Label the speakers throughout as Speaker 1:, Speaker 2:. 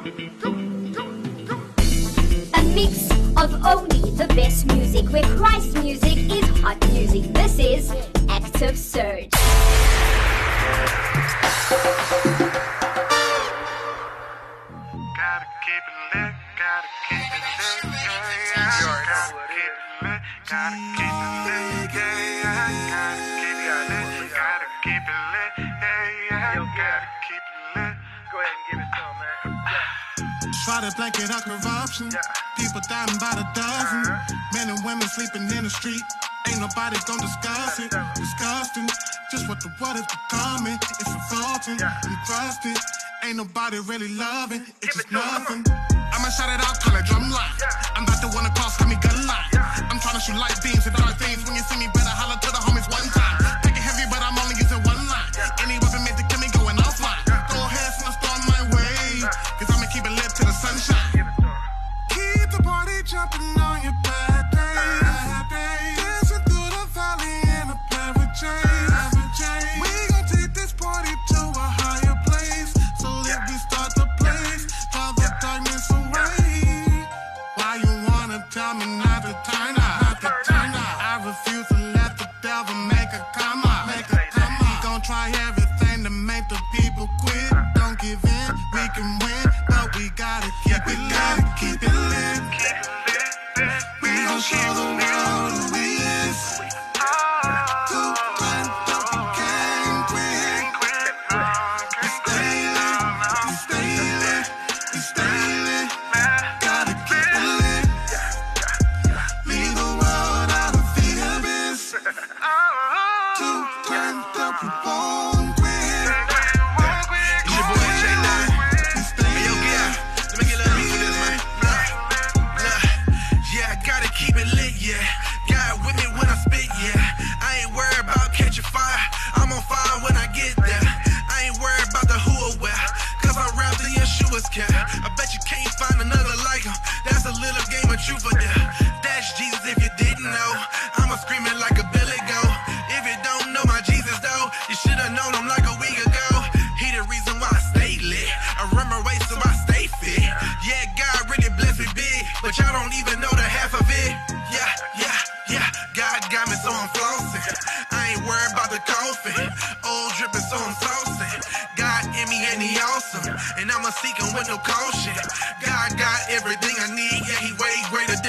Speaker 1: A mix of only the best music, where Christ music is hot music. This is Active Surge.
Speaker 2: Gotta keep it lit, gotta keep it lit. Gotta keep it lit, gotta keep it lit,
Speaker 3: man.
Speaker 4: Try blanket out corruption.
Speaker 3: Yeah.
Speaker 4: People dying by the dozen.
Speaker 3: Uh-huh.
Speaker 4: Men and women sleeping in the street. Ain't nobody gonna discuss it. Disgusting. Just what the world is becoming. It's revolting
Speaker 3: Yeah.
Speaker 4: and crusted. Ain't nobody really loving. It's
Speaker 3: Give
Speaker 4: just
Speaker 3: it to 'em, come
Speaker 4: nothing. I'ma shout it out, call it drum line.
Speaker 3: Yeah.
Speaker 4: I'm about to wanna cross, call me gun line.
Speaker 3: Yeah.
Speaker 4: I'm trying to shoot light beams and dark things. When you see me, better holler to the homies one time.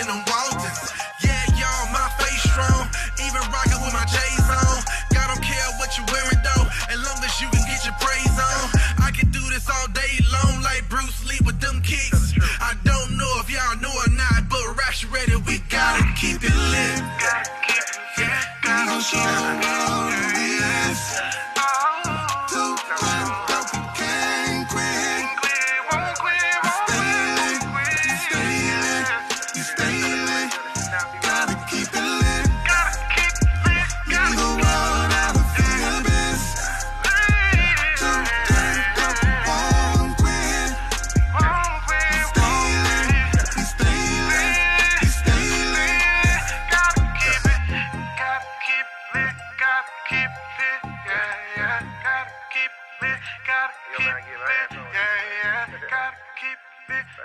Speaker 4: Way
Speaker 5: greater than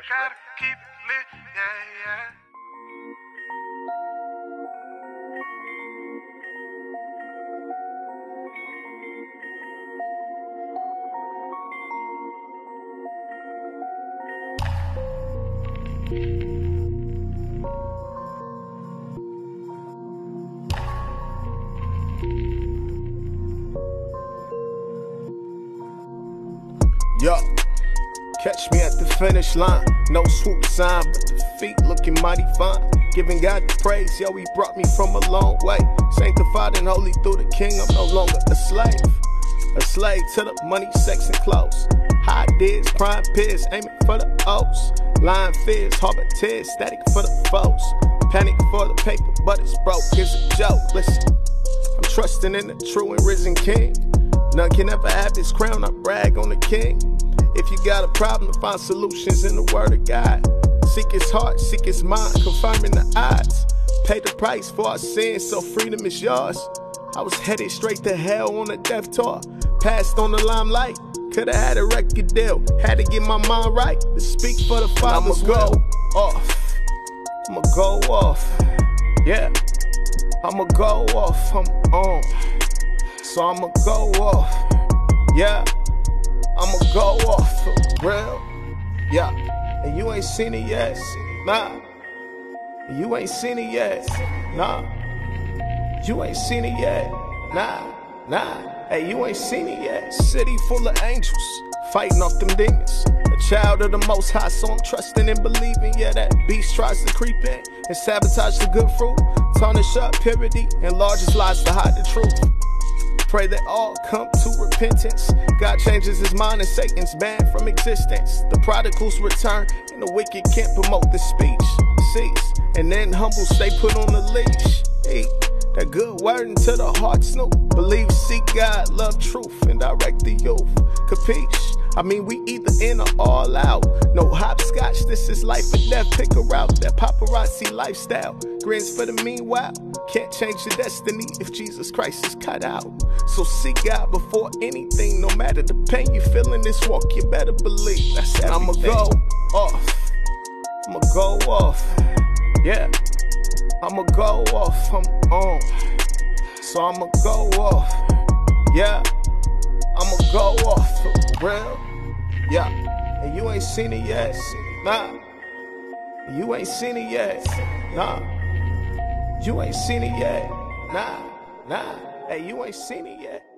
Speaker 5: gotta keep lit, yeah,
Speaker 2: yeah.
Speaker 6: No swoop sign, but the feet looking mighty fine. Giving God the praise, yo, he brought me from a long way. Sanctified and holy through the king, I'm no longer a slave. A slave to the money, sex, and clothes. High dids, prime peers, aiming for the O's. Lying fears, harbor tears, static for the foes. Panic for the paper, but it's broke. Here's a joke, listen. I'm trusting in the true and risen king. None can ever have this crown, I brag on the king. If you got a problem, find solutions in the word of God. Seek his heart, seek his mind, confirming the odds. Pay the price for our sins, so freedom is yours. I was headed straight to hell on a death tour. Passed on the limelight, Could've had a record deal, had to get my mind right to speak for the father's I'ma go off. I'ma go off. Yeah. I'ma go off. I'm on. So I'ma go off. Yeah. I'ma go off for real. Yeah. And you ain't seen it yet. Nah. You ain't seen it yet. Nah. You ain't seen it yet. Nah. Nah. Hey, you ain't seen it yet. City full of angels fighting off them demons. A child of the most high, so I'm trusting and believing. Yeah, that beast tries to creep in and sabotage the good fruit, tarnish up purity, and largest lies to hide the truth. Pray that all come to repentance. God changes his mind and Satan's banned from existence. The prodigals return and the wicked can't promote the speech. Cease and then humble stay put on the leash. Eat that good word into the heart, Snoop. Believe, seek God, love truth, and direct the youth. Capiche? I mean, we either in or all out. No hopscotch, this is life and death. Pick a route, that paparazzi lifestyle. Grins for the meanwhile. Can't change your destiny if Jesus Christ is cut out. So seek God before anything, no matter the pain you feel in this walk, you better believe. That's everything. I'ma go off. I'ma go off. Yeah. I'ma go off. I'm on. So I'ma go off. Yeah. I'ma go off for real. Yeah. And you ain't seen it yet. Nah. You ain't seen it yet. Nah. You ain't seen it yet. Nah. Nah. Hey, you ain't seen it yet.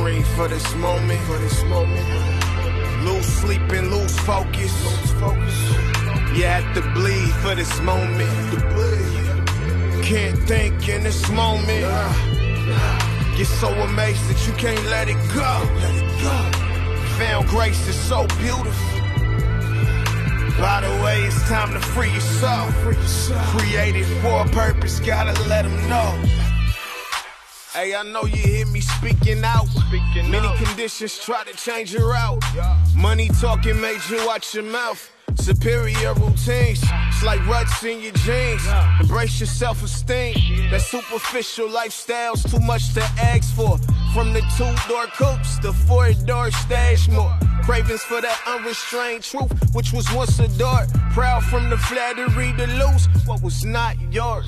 Speaker 6: Dream for this moment, for this moment. Lose sleep and lose focus, lose focus. You have to bleed for this moment, to bleed. Can't think in this moment. You're so amazed that you can't let it go. Let it go. Found grace is so beautiful. By the way, it's time to free yourself. Free yourself. Created for a purpose, gotta let them know. Hey, I know you speaking out. Speaking Many out. conditions try to change your route. Yeah. Money talking made you watch your mouth. Superior routines, it's like ruts in your jeans. Embrace your self esteem. That superficial lifestyle's too much to ask for. From the two door coupes to four door stash more. Cravings for that unrestrained truth, which was once adored. Proud from the flattery to lose what was not yours.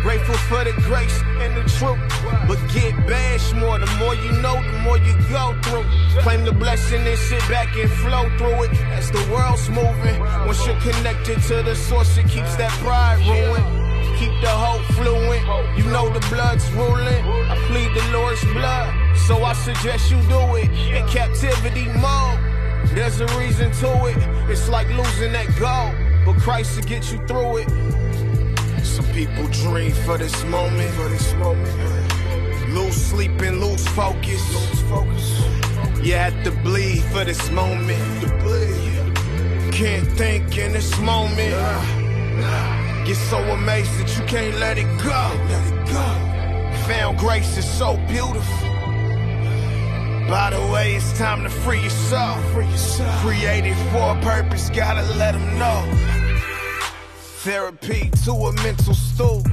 Speaker 6: Grateful for the grace and the truth, but get bashed more. The more you know, the more you go through. Claim the blessing and sit back and flow through it as the world's moving. Once you're connected to the source, it keeps that pride ruined. Keep the hope fluent. You know the blood's ruling. I plead the Lord's blood. So I suggest you do it in captivity mode. There's a reason to it. It's like losing that goal, but Christ will get you through it. Some people dream for this moment, for this moment. Lose sleep and lose focus. Lose focus. You have to bleed for this moment. Can't think in this moment. Get so amazed that you can't let it go. Let it go. Found grace is so beautiful. By the way, it's time to free yourself. Free yourself. Created for a purpose, gotta let them know. Therapy to a mental stooge.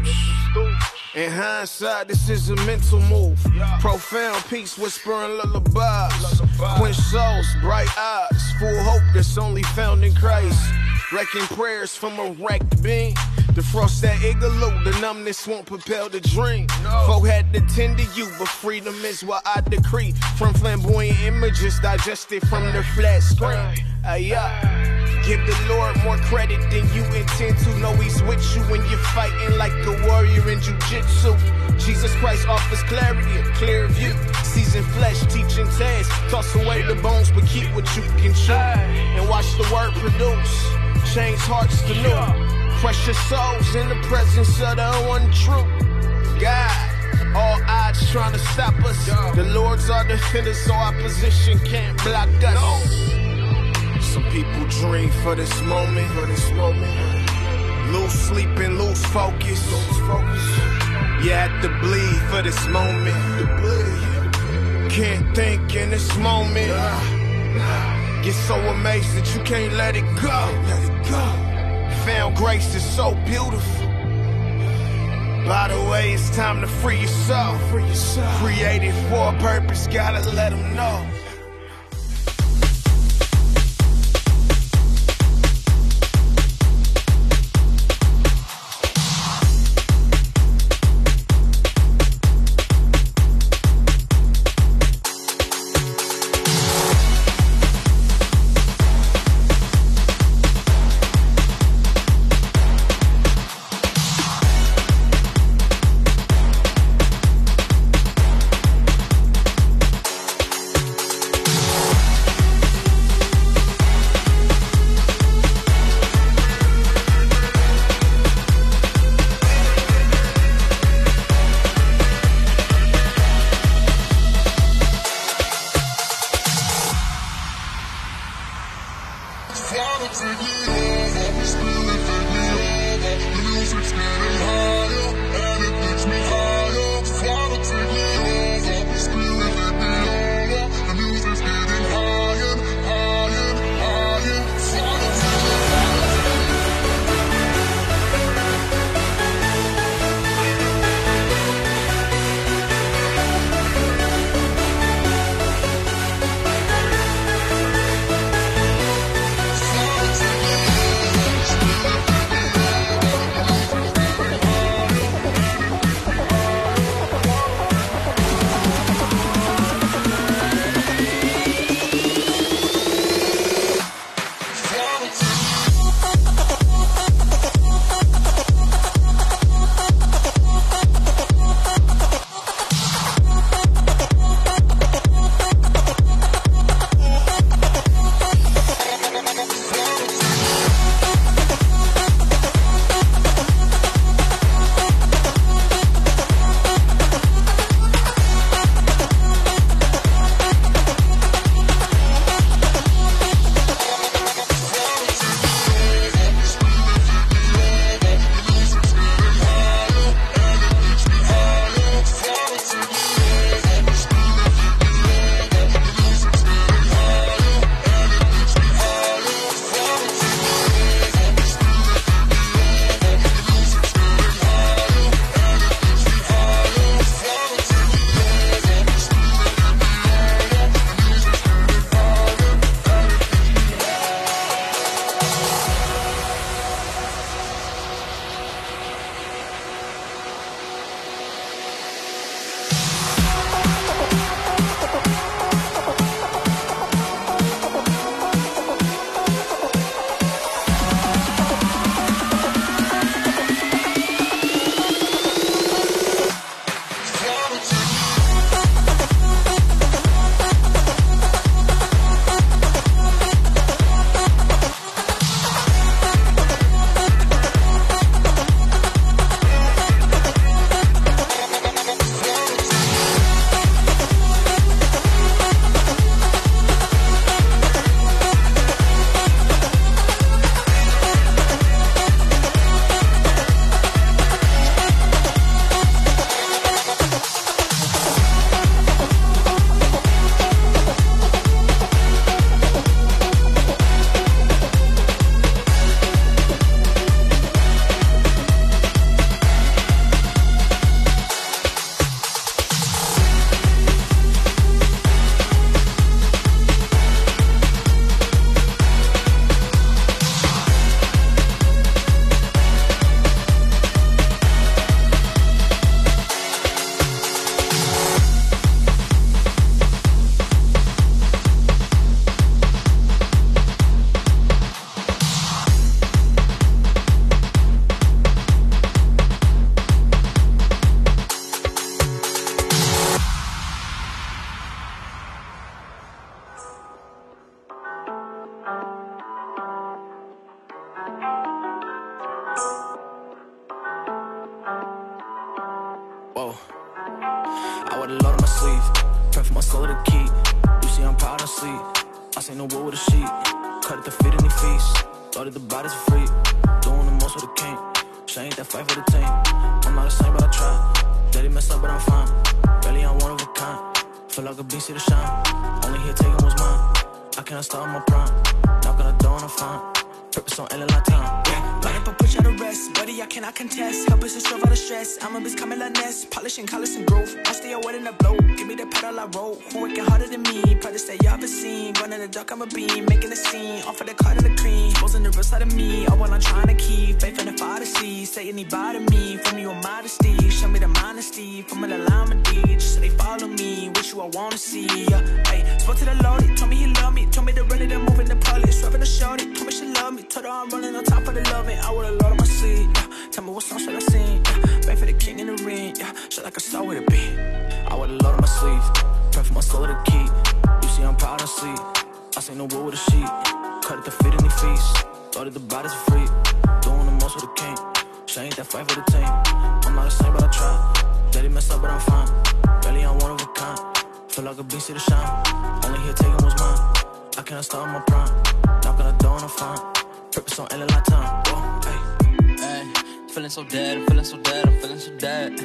Speaker 6: In hindsight, this is a mental move. Profound peace, whispering lullabies. Quench souls, bright eyes, full hope that's only found in Christ. Wrecking prayers from a wrecked being. Defrost that igloo, the numbness won't propel the dream. No. Folk had to tend to you, but freedom is what I decree. From flamboyant images digested from the flat screen. Uh. Give the Lord more credit than you intend to. Know He's with you when you're fighting like a warrior in jujitsu. Jesus Christ offers clarity, a clear view. Seasoned flesh, teaching taste. Toss away the bones, but keep what you can chew. And watch the word produce. Change hearts to new. Precious souls in the presence of the one true God. All odds trying to stop us. The Lord's our defender, so opposition can't block us. Some people dream for this moment, for this moment. Lose sleep and lose focus. Lose focus. You have to bleed for this moment. Can't think in this moment. Get so amazed that you can't let it go. Let it go found grace is so beautiful. By the way, it's time to free yourself. Free yourself. Created for a purpose, gotta let them know.
Speaker 7: And
Speaker 8: growth. I stay away in the blow, give me the pedal I roll. Who working harder than me? Probably say y'all ever seen. Running the dark, I'm a beam, making a scene. Off of the card and the cream, exposing the real side of me. Oh, all while I'm trying to keep faith in the father see. Say anybody me, from you on modesty. Show me the modesty. from an alignment deed. Just say they follow me, wish you I wanna see. Yeah, hey, spoke to the Lord, told me he love me. Told me to ready to move in the public. Swerving the shorty, told me she love me. Told her I'm running on top of the loving. I would've loved on my sleeve. Yeah. Tell me what song should I sing? Yeah. Wait for the king in the ring. Yeah. Shit like a star with a beat.
Speaker 7: I would've loved on my sleeve. Pray for my soul to keep. You see, I'm proud of sleep. I say no war with a sheet. Cut it to fit any feast. Thought that the body's free. Doing the most with a king. She ain't that fight for the team. I'm not the same, but I try. Daddy messed up, but I'm fine. Belly, I'm one of a kind. Feel like a beast to the shine. Only here taking what's mine. I cannot stop my prime. Knock on the door and I'm fine. Purpose on L like time. Whoa, hey.
Speaker 9: Ay, feeling so dead, I'm feeling so dead, I'm feeling so dead.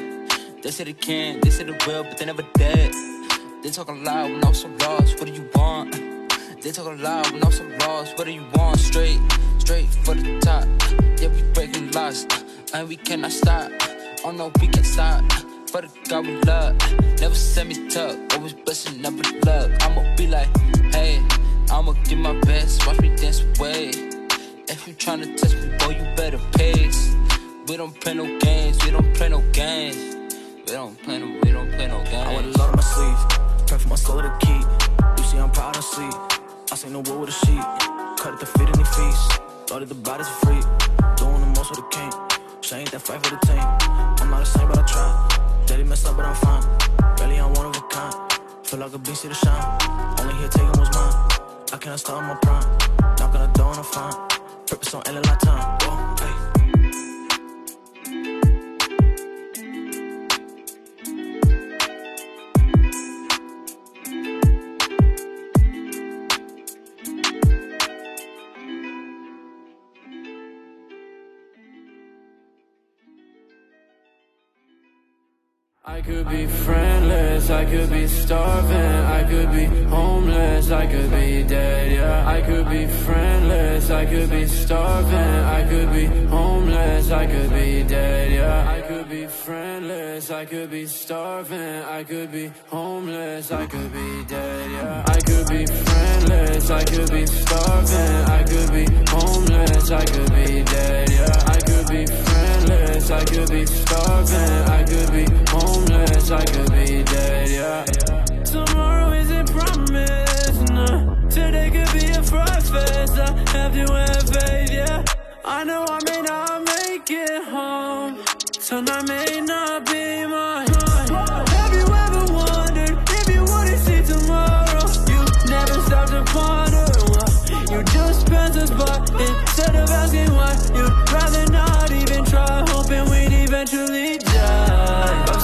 Speaker 9: They say they can't, they say they will, but they never did. They talk a lot when I'm so lost, what do you want? They talk a lot when I'm so lost, what do you want? Straight, straight for the top. Yeah, we breaking laws, and we cannot stop. Oh no, we can't stop. For the God we love, never send me tuck, always blessing, never luck. I'ma be like, hey, I'ma give my best, watch me dance away. If you tryna test me, boy, you better pace. We don't play no games, we don't play no games. We don't play no, we don't play no games.
Speaker 7: I would've loved on my sleeve. Pray for my soul to keep. You see, I'm proud of sleep. I say no war with a sheet. Cut it to fit any feast. Thought that the body's free. Doing the most with the king. She ain't that fight for the team. I'm not the same, but I try. Daddy messed up, but I'm fine. Belly, I'm one of a kind. Feel like a beast to the shine. Only here taking what's mine. I cannot stop my prime. Knock on the door and I'm fine. On L
Speaker 10: I could be homeless, I could be dead, yeah. I could be friendless, I could be starving, I could be homeless, I could be dead, yeah. I could be friendless, I could be starving, I could be homeless, I could be dead, yeah. Tomorrow isn't promised, no. Today could be a fright fest, I have to have faith, yeah. I know I may not make it home, tonight may not be mine. Have rather not even try, hoping we'd eventually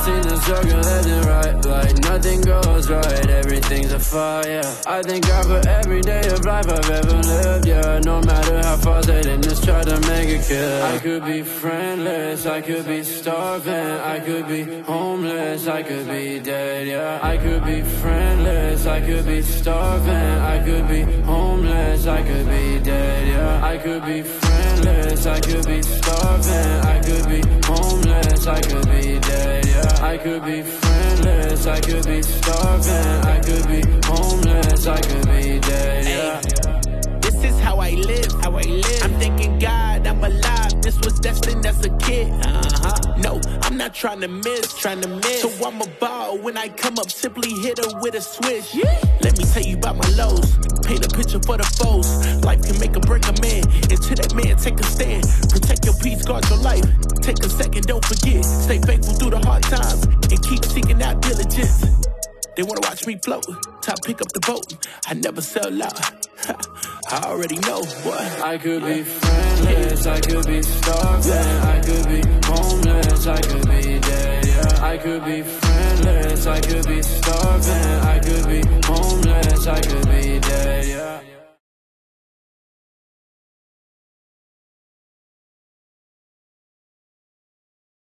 Speaker 10: I've seen the struggle left and right, like nothing goes right, everything's a fire. I thank God for every day of life I've ever lived, yeah. No matter how far Satan just try to make it kill. I could be friendless, I could be starving, I could be homeless, I could be dead, yeah. I could be friendless, I could be starving, I could be homeless, I could be dead, yeah. I could be friendless, I could be starving, I could be homeless, I could be dead. I could be friendless, I could be starving, I could be homeless, I could be dead, yeah.
Speaker 11: This is how I live. How I live. I'm thanking God I'm alive. This was destined as a kid. Uh-huh. No, I'm not trying to miss, trying to miss. So I'm a ball when I come up, simply hit her with a switch. Let me tell you about my lows. Paint a picture for the foes. Life can make or break a man. And to that man take a stand. Protect your peace, guard your life. Take a second, don't forget. Stay faithful through the hard times and keep seeking out diligence. They wanna watch me float. Top pick up the boat. I never sell out. I already know what.
Speaker 10: I could be friendless. I could be starving. I could be homeless. I could be dead. Yeah. I could be friendless. I could be starving. I could be homeless. I could be dead. Yeah.